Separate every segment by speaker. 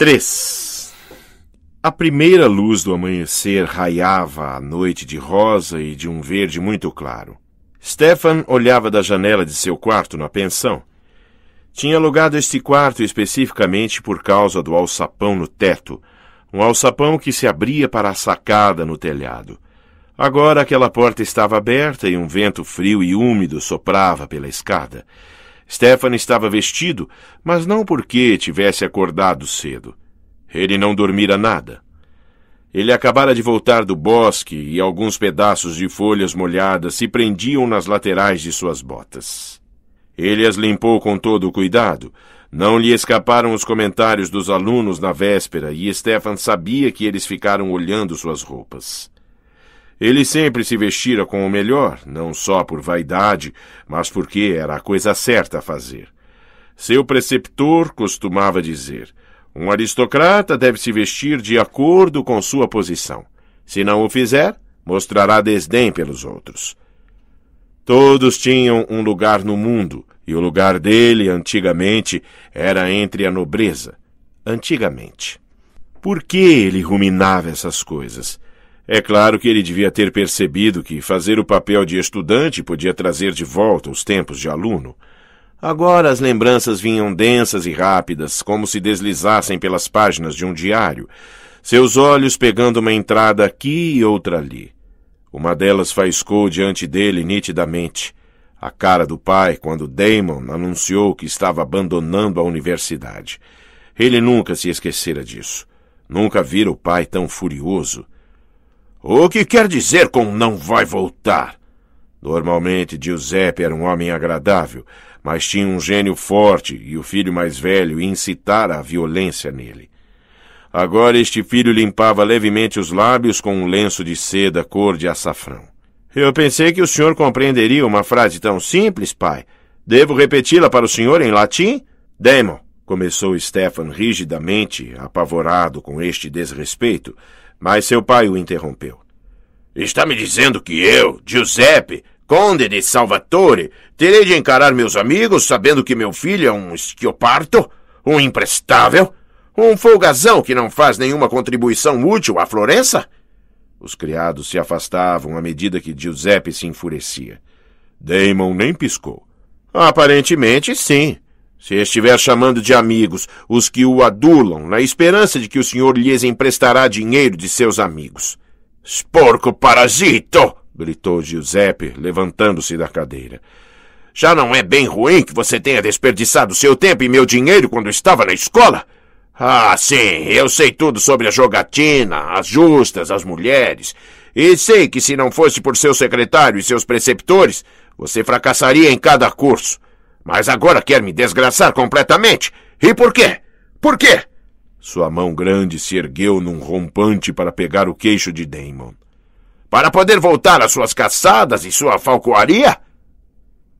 Speaker 1: 3. A primeira luz do amanhecer raiava a noite de rosa e de um verde muito claro. Stefan olhava da janela de seu quarto na pensão. Tinha alugado este quarto especificamente por causa do alçapão no teto, um alçapão que se abria para a sacada no telhado. Agora aquela porta estava aberta e um vento frio e úmido soprava pela escada. Stefan estava vestido, mas não porque tivesse acordado cedo. Ele não dormira nada. Ele acabara de voltar do bosque e alguns pedaços de folhas molhadas se prendiam nas laterais de suas botas. Ele as limpou com todo o cuidado. Não lhe escaparam os comentários dos alunos na véspera e Stefan sabia que eles ficaram olhando suas roupas. Ele sempre se vestira com o melhor, não só por vaidade, mas porque era a coisa certa a fazer. Seu preceptor costumava dizer: um aristocrata deve se vestir de acordo com sua posição. Se não o fizer, mostrará desdém pelos outros. Todos tinham um lugar no mundo, e o lugar dele, antigamente, era entre a nobreza. Antigamente. Por que ele ruminava essas coisas? É claro que ele devia ter percebido que fazer o papel de estudante podia trazer de volta os tempos de aluno. Agora as lembranças vinham densas e rápidas, como se deslizassem pelas páginas de um diário, seus olhos pegando uma entrada aqui e outra ali. Uma delas faiscou diante dele nitidamente. A cara do pai quando Damon anunciou que estava abandonando a universidade. Ele nunca se esquecera disso. Nunca vira o pai tão furioso. O que quer dizer com não vai voltar? Normalmente Giuseppe era um homem agradável, mas tinha um gênio forte e o filho mais velho incitara a violência nele. Agora este filho limpava levemente os lábios com um lenço de seda cor de açafrão. Eu pensei que o senhor compreenderia uma frase tão simples, pai. Devo repeti-la para o senhor em latim? Demon, começou Stefan rigidamente, apavorado com este desrespeito, mas seu pai o interrompeu. Está me dizendo que eu, Giuseppe, conde de Salvatore, terei de encarar meus amigos sabendo que meu filho é um esquioparto, um imprestável, um folgazão que não faz nenhuma contribuição útil à Florença? Os criados se afastavam à medida que Giuseppe se enfurecia. Damon nem piscou. Aparentemente, sim. Se estiver chamando de amigos os que o adulam, na esperança de que o senhor lhes emprestará dinheiro de seus amigos. Porco parasito! gritou Giuseppe, levantando-se da cadeira. Já não é bem ruim que você tenha desperdiçado seu tempo e meu dinheiro quando estava na escola? Ah, sim, eu sei tudo sobre a jogatina, as justas, as mulheres. E sei que se não fosse por seu secretário e seus preceptores, você fracassaria em cada curso. Mas agora quer me desgraçar completamente. E por quê? Por quê? Sua mão grande se ergueu num rompante para pegar o queixo de Damon. Para poder voltar às suas caçadas e sua falcoaria?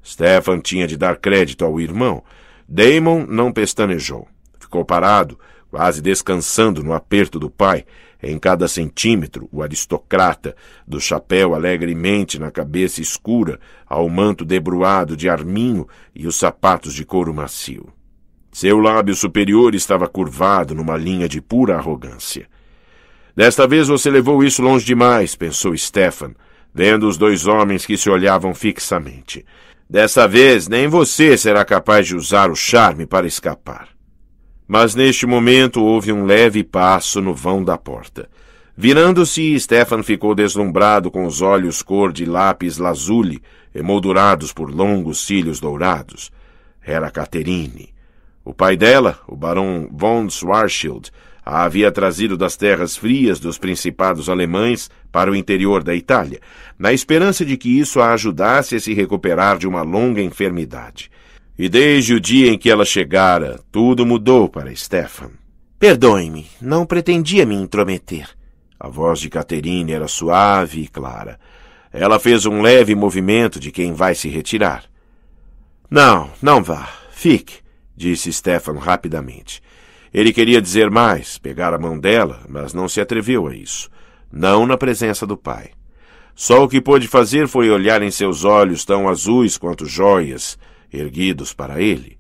Speaker 1: Stefan tinha de dar crédito ao irmão. Damon não pestanejou. Ficou parado, quase descansando no aperto do pai, em cada centímetro, o aristocrata, do chapéu alegremente na cabeça escura, ao manto debruado de arminho e os sapatos de couro macio. Seu lábio superior estava curvado numa linha de pura arrogância. Desta vez você levou isso longe demais, pensou Stefan, vendo os dois homens que se olhavam fixamente. Dessa vez nem você será capaz de usar o charme para escapar. Mas neste momento houve um leve passo no vão da porta. Virando-se, Stefan ficou deslumbrado com os olhos cor de lápis lazuli, emoldurados por longos cílios dourados. Era Caterine. O pai dela, o barão von Schwarzschild, a havia trazido das terras frias dos principados alemães para o interior da Itália, na esperança de que isso a ajudasse a se recuperar de uma longa enfermidade. E desde o dia em que ela chegara, tudo mudou para Stefan. Perdoe-me, não pretendia me intrometer. A voz de Caterine era suave e clara. Ela fez um leve movimento de quem vai se retirar. Não, não vá. Fique, disse Stefan rapidamente. Ele queria dizer mais, pegar a mão dela, mas não se atreveu a isso. Não na presença do pai. Só o que pôde fazer foi olhar em seus olhos tão azuis quanto joias, erguidos para ele.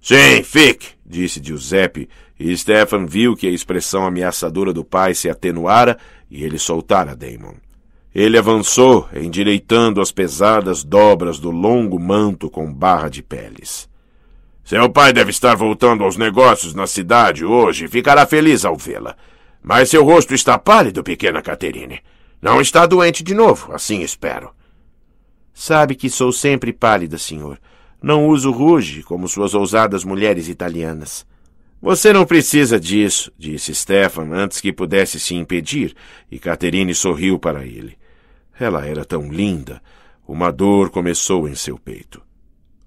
Speaker 1: Sim, fique, disse Giuseppe, e Stefan viu que a expressão ameaçadora do pai se atenuara e ele soltara Damon. Ele avançou, endireitando as pesadas dobras do longo manto com barra de peles. Seu pai deve estar voltando aos negócios na cidade hoje e ficará feliz ao vê-la. Mas seu rosto está pálido, pequena Caterine. Não está doente de novo, assim espero.
Speaker 2: Sabe que sou sempre pálida, senhor. Não uso ruge como suas ousadas mulheres italianas.
Speaker 1: Você não precisa disso, disse Stefan antes que pudesse se impedir, e Caterine sorriu para ele. Ela era tão linda. Uma dor começou em seu peito.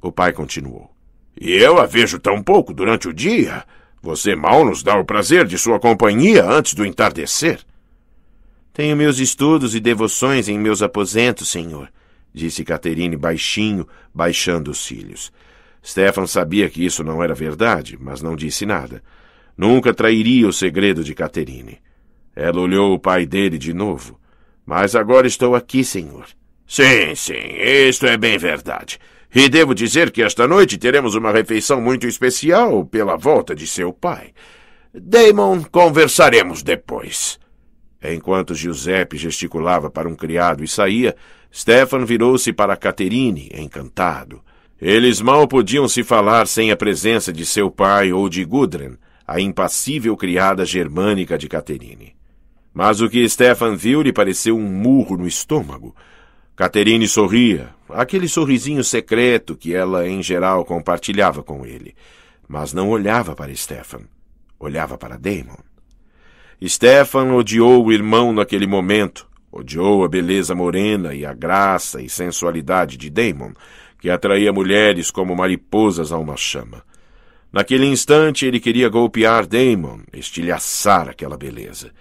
Speaker 1: O pai continuou. E eu a vejo tão pouco durante o dia. Você mal nos dá o prazer de sua companhia antes do entardecer.
Speaker 2: Tenho meus estudos e devoções em meus aposentos, senhor disse Caterine baixinho, baixando os cílios. Stefan sabia que isso não era verdade, mas não disse nada. Nunca trairia o segredo de Caterine. Ela olhou o pai dele de novo. Mas agora estou aqui, senhor.
Speaker 1: Sim, sim, isto é bem verdade. E devo dizer que esta noite teremos uma refeição muito especial pela volta de seu pai. Damon, conversaremos depois. Enquanto Giuseppe gesticulava para um criado e saía, Stefan virou-se para Caterine, encantado. Eles mal podiam se falar sem a presença de seu pai ou de Gudrun, a impassível criada germânica de Caterine. Mas o que Stefan viu lhe pareceu um murro no estômago. Caterine sorria, aquele sorrisinho secreto que ela, em geral, compartilhava com ele. Mas não olhava para Stefan. Olhava para Damon. Stefan odiou o irmão naquele momento, odiou a beleza morena e a graça e sensualidade de Damon, que atraía mulheres como mariposas a uma chama. Naquele instante ele queria golpear Damon, estilhaçar aquela beleza.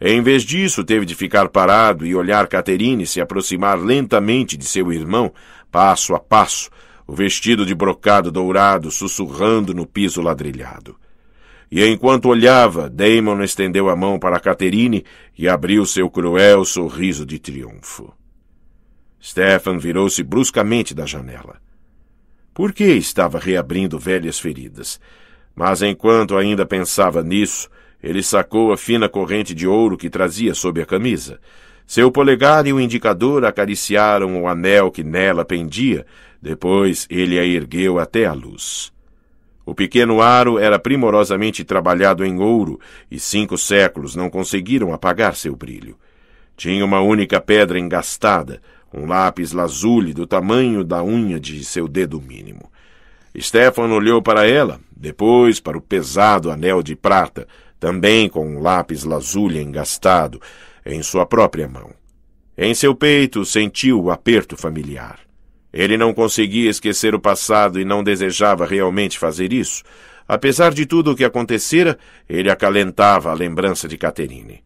Speaker 1: Em vez disso, teve de ficar parado e olhar Caterine se aproximar lentamente de seu irmão, passo a passo, o vestido de brocado dourado sussurrando no piso ladrilhado. E enquanto olhava, Damon estendeu a mão para Caterine e abriu seu cruel sorriso de triunfo. Stefan virou-se bruscamente da janela. Por que estava reabrindo velhas feridas? Mas enquanto ainda pensava nisso, ele sacou a fina corrente de ouro que trazia sob a camisa. Seu polegar e o indicador acariciaram o anel que nela pendia, depois ele a ergueu até a luz. O pequeno aro era primorosamente trabalhado em ouro e cinco séculos não conseguiram apagar seu brilho. Tinha uma única pedra engastada, um lápis lazuli do tamanho da unha de seu dedo mínimo. Stefan olhou para ela, depois para o pesado anel de prata, também com um lápis lazuli engastado, em sua própria mão. Em seu peito sentiu o aperto familiar. Ele não conseguia esquecer o passado e não desejava realmente fazer isso. Apesar de tudo o que acontecera, ele acalentava a lembrança de Caterine.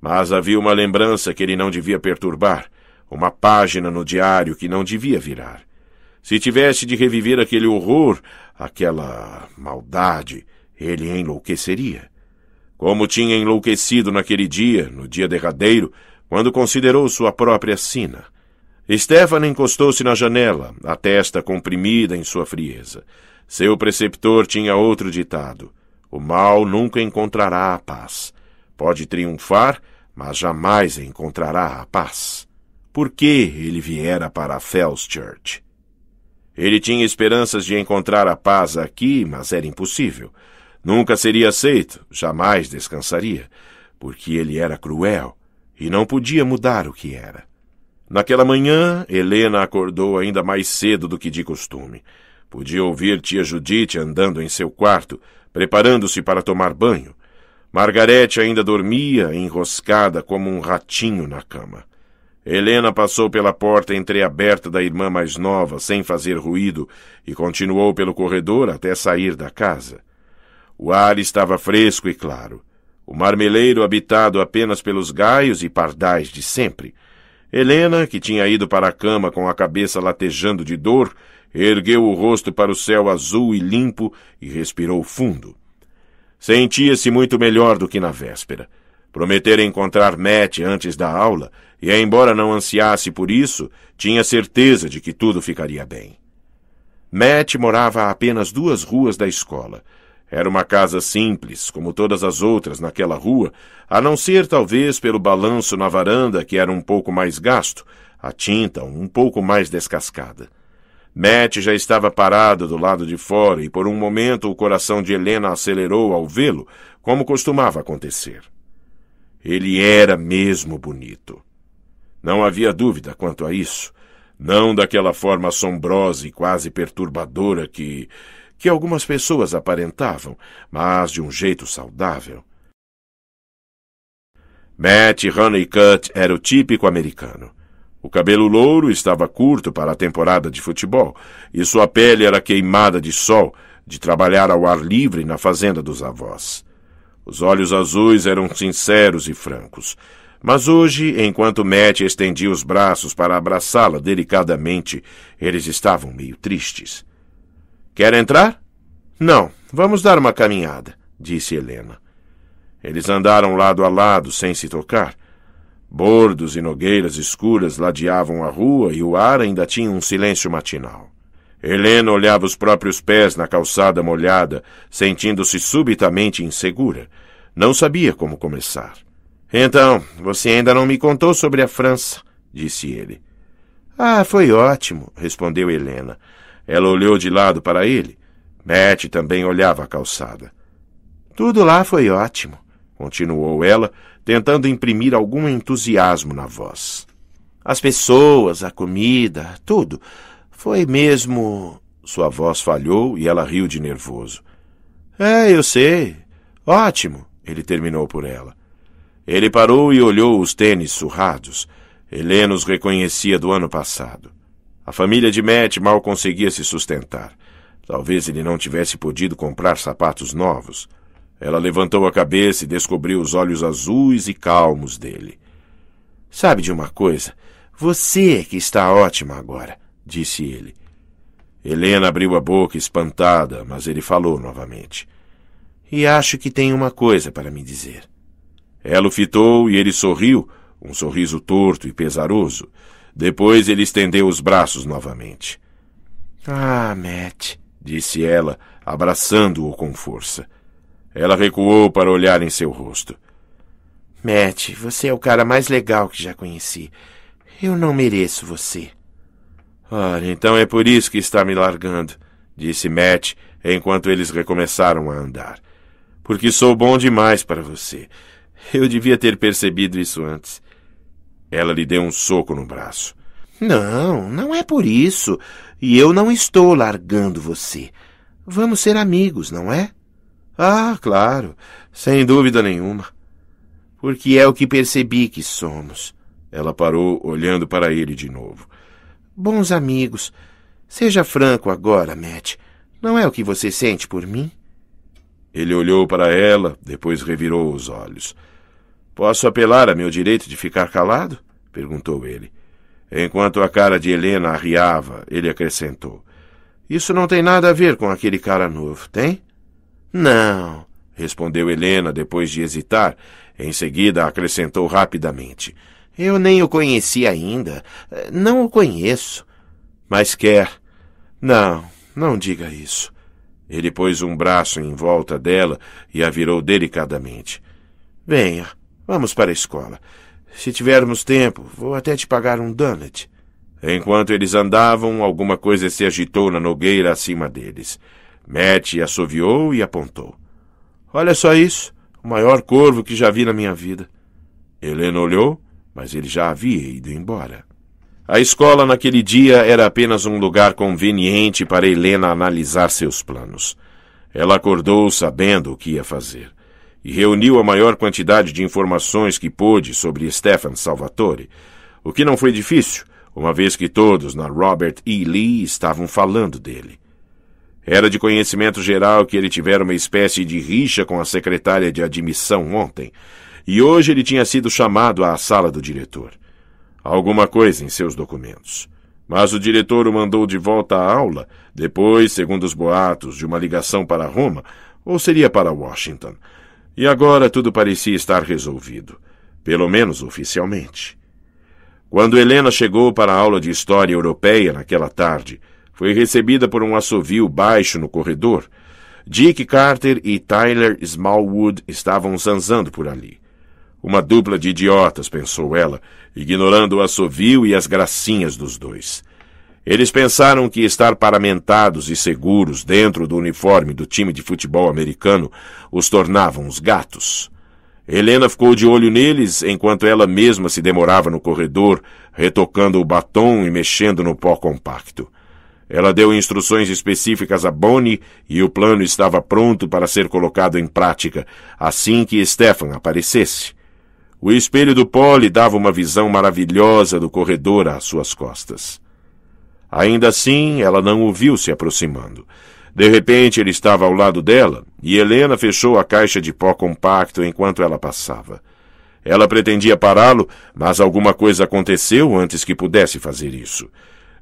Speaker 1: Mas havia uma lembrança que ele não devia perturbar, uma página no diário que não devia virar. Se tivesse de reviver aquele horror, aquela maldade, ele enlouqueceria. Como tinha enlouquecido naquele dia, no dia derradeiro, quando considerou sua própria sina. Stefan encostou-se na janela, a testa comprimida em sua frieza. Seu preceptor tinha outro ditado: O mal nunca encontrará a paz. Pode triunfar, mas jamais encontrará a paz. Por que ele viera para Fells Church? Ele tinha esperanças de encontrar a paz aqui, mas era impossível. Nunca seria aceito, jamais descansaria, porque ele era cruel e não podia mudar o que era. Naquela manhã, Helena acordou ainda mais cedo do que de costume. Podia ouvir tia Judite andando em seu quarto, preparando-se para tomar banho. Margarete ainda dormia, enroscada como um ratinho na cama. Helena passou pela porta entreaberta da irmã mais nova, sem fazer ruído, e continuou pelo corredor até sair da casa. O ar estava fresco e claro. O marmeleiro habitado apenas pelos gaios e pardais de sempre. Helena, que tinha ido para a cama com a cabeça latejando de dor, ergueu o rosto para o céu azul e limpo e respirou fundo. Sentia-se muito melhor do que na véspera. Prometera encontrar Matt antes da aula, e embora não ansiasse por isso, tinha certeza de que tudo ficaria bem. Matt morava a apenas duas ruas da escola. Era uma casa simples, como todas as outras naquela rua, a não ser talvez pelo balanço na varanda que era um pouco mais gasto, a tinta um pouco mais descascada. Matt já estava parado do lado de fora e por um momento o coração de Helena acelerou ao vê-lo, como costumava acontecer. Ele era mesmo bonito. Não havia dúvida quanto a isso. Não daquela forma assombrosa e quase perturbadora que que algumas pessoas aparentavam, mas de um jeito saudável. Matt Honeycutt era o típico americano. O cabelo louro estava curto para a temporada de futebol, e sua pele era queimada de sol, de trabalhar ao ar livre na fazenda dos avós. Os olhos azuis eram sinceros e francos. Mas hoje, enquanto Matt estendia os braços para abraçá-la delicadamente, eles estavam meio tristes. Quer entrar? Não, vamos dar uma caminhada, disse Helena. Eles andaram lado a lado, sem se tocar. Bordos e nogueiras escuras ladeavam a rua e o ar ainda tinha um silêncio matinal. Helena olhava os próprios pés na calçada molhada, sentindo-se subitamente insegura. Não sabia como começar. Então, você ainda não me contou sobre a França, disse ele. Ah, foi ótimo, respondeu Helena. Ela olhou de lado para ele. Matt também olhava a calçada. Tudo lá foi ótimo, continuou ela, tentando imprimir algum entusiasmo na voz. As pessoas, a comida, tudo. Foi mesmo. Sua voz falhou e ela riu de nervoso. É, eu sei. Ótimo, ele terminou por ela. Ele parou e olhou os tênis surrados. Helena os reconhecia do ano passado. A família de Matt mal conseguia se sustentar. Talvez ele não tivesse podido comprar sapatos novos. Ela levantou a cabeça e descobriu os olhos azuis e calmos dele. Sabe de uma coisa? Você é que está ótima agora, disse ele. Helena abriu a boca espantada, mas ele falou novamente. E acho que tem uma coisa para me dizer. Ela o fitou e ele sorriu, um sorriso torto e pesaroso. Depois ele estendeu os braços novamente. Ah, Matt, disse ela, abraçando-o com força. Ela recuou para olhar em seu rosto. Matt, você é o cara mais legal que já conheci. Eu não mereço você. Ora, então é por isso que está me largando, disse Matt enquanto eles recomeçaram a andar. Porque sou bom demais para você. Eu devia ter percebido isso antes. Ela lhe deu um soco no braço. Não, não é por isso. E eu não estou largando você. Vamos ser amigos, não é? Ah, claro, sem dúvida nenhuma. Porque é o que percebi que somos. Ela parou, olhando para ele de novo. Bons amigos. Seja franco agora, Matt. Não é o que você sente por mim? Ele olhou para ela, depois revirou os olhos. Posso apelar a meu direito de ficar calado? perguntou ele. Enquanto a cara de Helena arriava, ele acrescentou: Isso não tem nada a ver com aquele cara novo, tem? Não, respondeu Helena depois de hesitar. Em seguida acrescentou rapidamente: Eu nem o conheci ainda. Não o conheço. Mas quer. Não, não diga isso. Ele pôs um braço em volta dela e a virou delicadamente. Venha, vamos para a escola. Se tivermos tempo, vou até te pagar um donut. Enquanto eles andavam, alguma coisa se agitou na nogueira acima deles. Matt assoviou e apontou. Olha só isso, o maior corvo que já vi na minha vida. Helena olhou, mas ele já havia ido embora. A escola naquele dia era apenas um lugar conveniente para Helena analisar seus planos. Ela acordou sabendo o que ia fazer e reuniu a maior quantidade de informações que pôde sobre Stefan Salvatore, o que não foi difícil, uma vez que todos na Robert E. Lee estavam falando dele. Era de conhecimento geral que ele tivera uma espécie de rixa com a secretária de admissão ontem, e hoje ele tinha sido chamado à sala do diretor. Alguma coisa em seus documentos. Mas o diretor o mandou de volta à aula, depois, segundo os boatos, de uma ligação para Roma, ou seria para Washington, e agora tudo parecia estar resolvido, pelo menos oficialmente. Quando Helena chegou para a aula de História Europeia naquela tarde, foi recebida por um assovio baixo no corredor. Dick Carter e Tyler Smallwood estavam zanzando por ali. Uma dupla de idiotas, pensou ela, ignorando o assovio e as gracinhas dos dois. Eles pensaram que estar paramentados e seguros dentro do uniforme do time de futebol americano os tornavam os gatos. Helena ficou de olho neles enquanto ela mesma se demorava no corredor, retocando o batom e mexendo no pó compacto. Ela deu instruções específicas a Bonnie e o plano estava pronto para ser colocado em prática assim que Stefan aparecesse. O espelho do lhe dava uma visão maravilhosa do corredor às suas costas. Ainda assim, ela não o viu se aproximando. De repente, ele estava ao lado dela e Helena fechou a caixa de pó compacto enquanto ela passava. Ela pretendia pará-lo, mas alguma coisa aconteceu antes que pudesse fazer isso.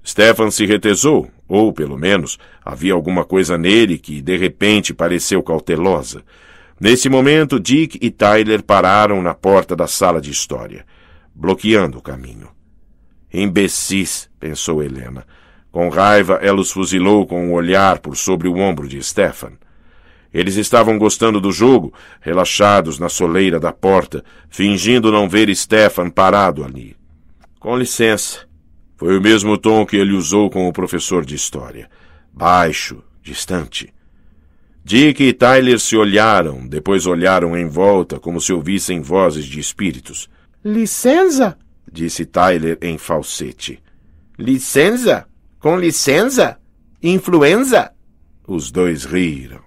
Speaker 1: Stefan se retesou, ou, pelo menos, havia alguma coisa nele que, de repente, pareceu cautelosa. Nesse momento, Dick e Tyler pararam na porta da sala de história, bloqueando o caminho. Imbecis, pensou Helena. Com raiva, ela os fuzilou com um olhar por sobre o ombro de Stefan. Eles estavam gostando do jogo, relaxados na soleira da porta, fingindo não ver Stefan parado ali. Com licença. Foi o mesmo tom que ele usou com o professor de história. Baixo, distante. Dick e Tyler se olharam, depois olharam em volta como se ouvissem vozes de espíritos.
Speaker 3: Licença?
Speaker 1: disse Tyler em falsete.
Speaker 3: Licença? Com licença? Influenza?
Speaker 1: Os dois riram.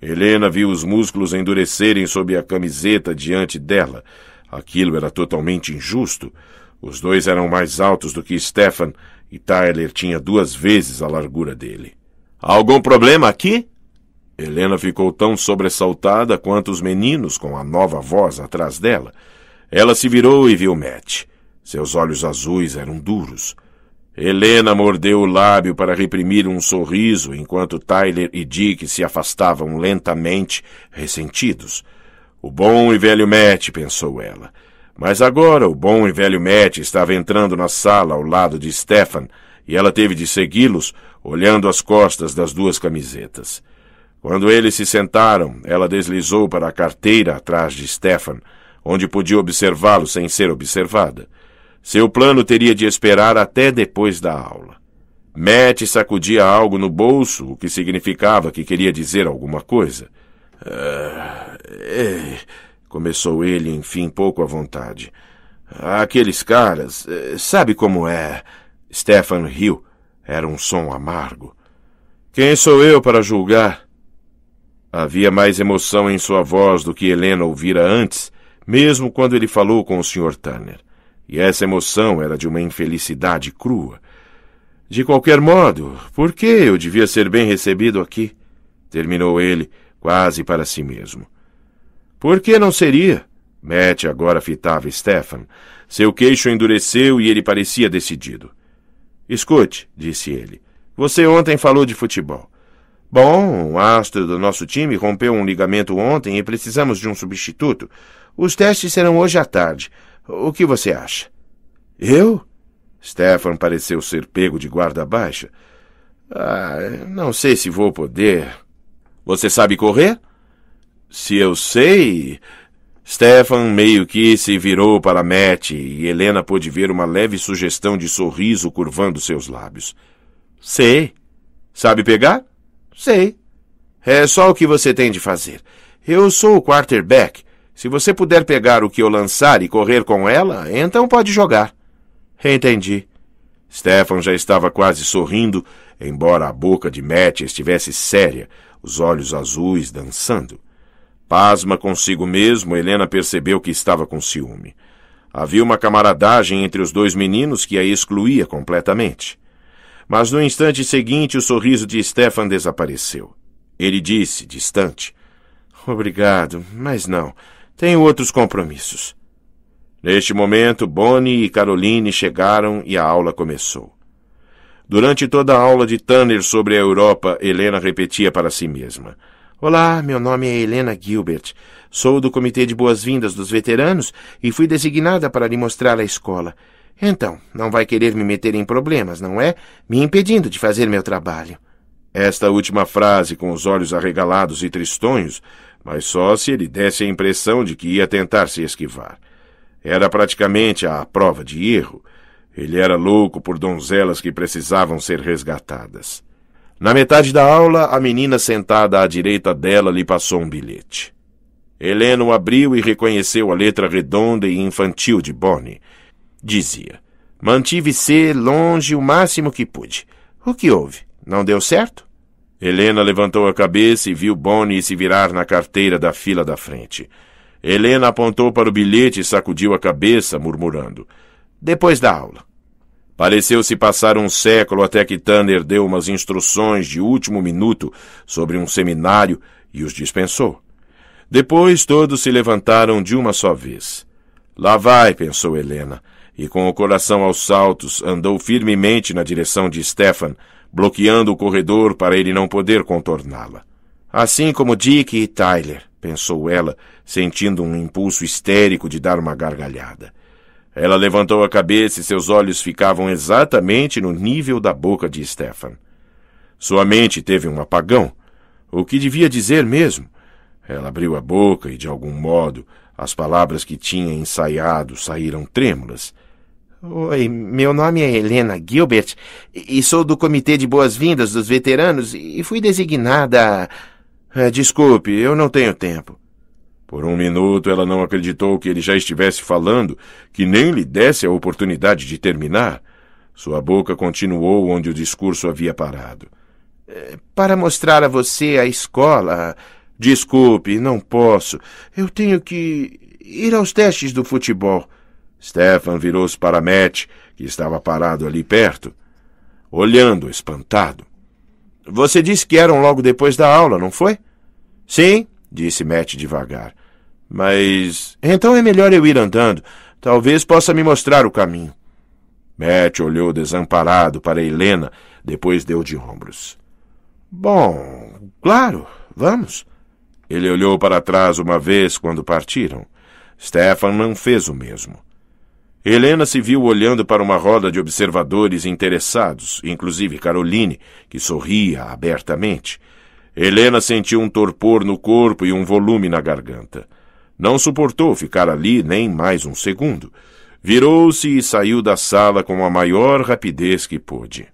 Speaker 1: Helena viu os músculos endurecerem sob a camiseta diante dela. Aquilo era totalmente injusto. Os dois eram mais altos do que Stefan e Tyler tinha duas vezes a largura dele.
Speaker 2: Algum problema aqui?
Speaker 1: Helena ficou tão sobressaltada quanto os meninos com a nova voz atrás dela. Ela se virou e viu Matt. Seus olhos azuis eram duros. Helena mordeu o lábio para reprimir um sorriso enquanto Tyler e Dick se afastavam lentamente, ressentidos. O bom e velho Matt, pensou ela. Mas agora o bom e velho Matt estava entrando na sala ao lado de Stefan e ela teve de segui-los, olhando as costas das duas camisetas. Quando eles se sentaram, ela deslizou para a carteira atrás de Stefan, onde podia observá-lo sem ser observada. Seu plano teria de esperar até depois da aula. Matt sacudia algo no bolso, o que significava que queria dizer alguma coisa.
Speaker 2: Uh, é, começou ele, enfim, pouco à vontade. Aqueles caras, eh, sabe como é?
Speaker 1: Stefan riu. Era um som amargo.
Speaker 2: Quem sou eu para julgar?
Speaker 1: Havia mais emoção em sua voz do que Helena ouvira antes, mesmo quando ele falou com o Sr. Turner. E essa emoção era de uma infelicidade crua. De qualquer modo, por que eu devia ser bem recebido aqui? Terminou ele, quase para si mesmo. Por que não seria? Matt agora fitava Stefan. Seu queixo endureceu e ele parecia decidido. Escute, disse ele. Você ontem falou de futebol. Bom, o astro do nosso time rompeu um ligamento ontem e precisamos de um substituto. Os testes serão hoje à tarde. O que você acha?
Speaker 2: Eu?
Speaker 1: Stefan pareceu ser pego de guarda baixa.
Speaker 2: Ah, não sei se vou poder.
Speaker 1: Você sabe correr?
Speaker 2: Se eu sei.
Speaker 1: Stefan meio que se virou para Matt e Helena pôde ver uma leve sugestão de sorriso curvando seus lábios.
Speaker 2: Sei.
Speaker 1: Sabe pegar?
Speaker 2: Sei.
Speaker 1: É só o que você tem de fazer. Eu sou o quarterback. Se você puder pegar o que eu lançar e correr com ela, então pode jogar.
Speaker 2: Entendi.
Speaker 1: Stefan já estava quase sorrindo, embora a boca de Matt estivesse séria, os olhos azuis dançando. Pasma consigo mesmo, Helena percebeu que estava com ciúme. Havia uma camaradagem entre os dois meninos que a excluía completamente. Mas no instante seguinte o sorriso de Stefan desapareceu. Ele disse, distante:
Speaker 2: Obrigado, mas não. Tenho outros compromissos.
Speaker 1: Neste momento, Bonnie e Caroline chegaram e a aula começou. Durante toda a aula de Tanner sobre a Europa, Helena repetia para si mesma.
Speaker 3: Olá, meu nome é Helena Gilbert. Sou do Comitê de Boas-Vindas dos Veteranos e fui designada para lhe mostrar a escola. Então, não vai querer me meter em problemas, não é? Me impedindo de fazer meu trabalho.
Speaker 1: Esta última frase com os olhos arregalados e tristonhos, mas só se ele desse a impressão de que ia tentar se esquivar. Era praticamente a prova de erro. Ele era louco por donzelas que precisavam ser resgatadas. Na metade da aula, a menina sentada à direita dela lhe passou um bilhete. Helena o abriu e reconheceu a letra redonda e infantil de Bonnie. Dizia: Mantive-se longe o máximo que pude. O que houve? Não deu certo? Helena levantou a cabeça e viu Bonnie se virar na carteira da fila da frente. Helena apontou para o bilhete e sacudiu a cabeça, murmurando: Depois da aula. Pareceu-se passar um século até que Tanner deu umas instruções de último minuto sobre um seminário e os dispensou. Depois todos se levantaram de uma só vez. Lá vai, pensou Helena, e com o coração aos saltos andou firmemente na direção de Stefan, bloqueando o corredor para ele não poder contorná-la. Assim como Dick e Tyler, pensou ela, sentindo um impulso histérico de dar uma gargalhada. Ela levantou a cabeça e seus olhos ficavam exatamente no nível da boca de Stefan. Sua mente teve um apagão. O que devia dizer mesmo? Ela abriu a boca e, de algum modo, as palavras que tinha ensaiado saíram trêmulas.
Speaker 3: Oi, meu nome é Helena Gilbert e sou do Comitê de Boas-Vindas dos Veteranos e fui designada.
Speaker 1: É, desculpe, eu não tenho tempo. Por um minuto ela não acreditou que ele já estivesse falando, que nem lhe desse a oportunidade de terminar. Sua boca continuou onde o discurso havia parado.
Speaker 3: É, para mostrar a você a escola.
Speaker 1: Desculpe, não posso. Eu tenho que ir aos testes do futebol. Stefan virou-se para Matt, que estava parado ali perto, olhando espantado. Você disse que eram logo depois da aula, não foi?
Speaker 3: Sim, disse Matt devagar.
Speaker 1: Mas então é melhor eu ir andando. Talvez possa me mostrar o caminho. Matt olhou desamparado para Helena, depois deu de ombros.
Speaker 3: Bom, claro, vamos.
Speaker 1: Ele olhou para trás uma vez quando partiram. Stefan não fez o mesmo. Helena se viu olhando para uma roda de observadores interessados, inclusive Caroline, que sorria abertamente. Helena sentiu um torpor no corpo e um volume na garganta. Não suportou ficar ali nem mais um segundo. Virou-se e saiu da sala com a maior rapidez que pôde.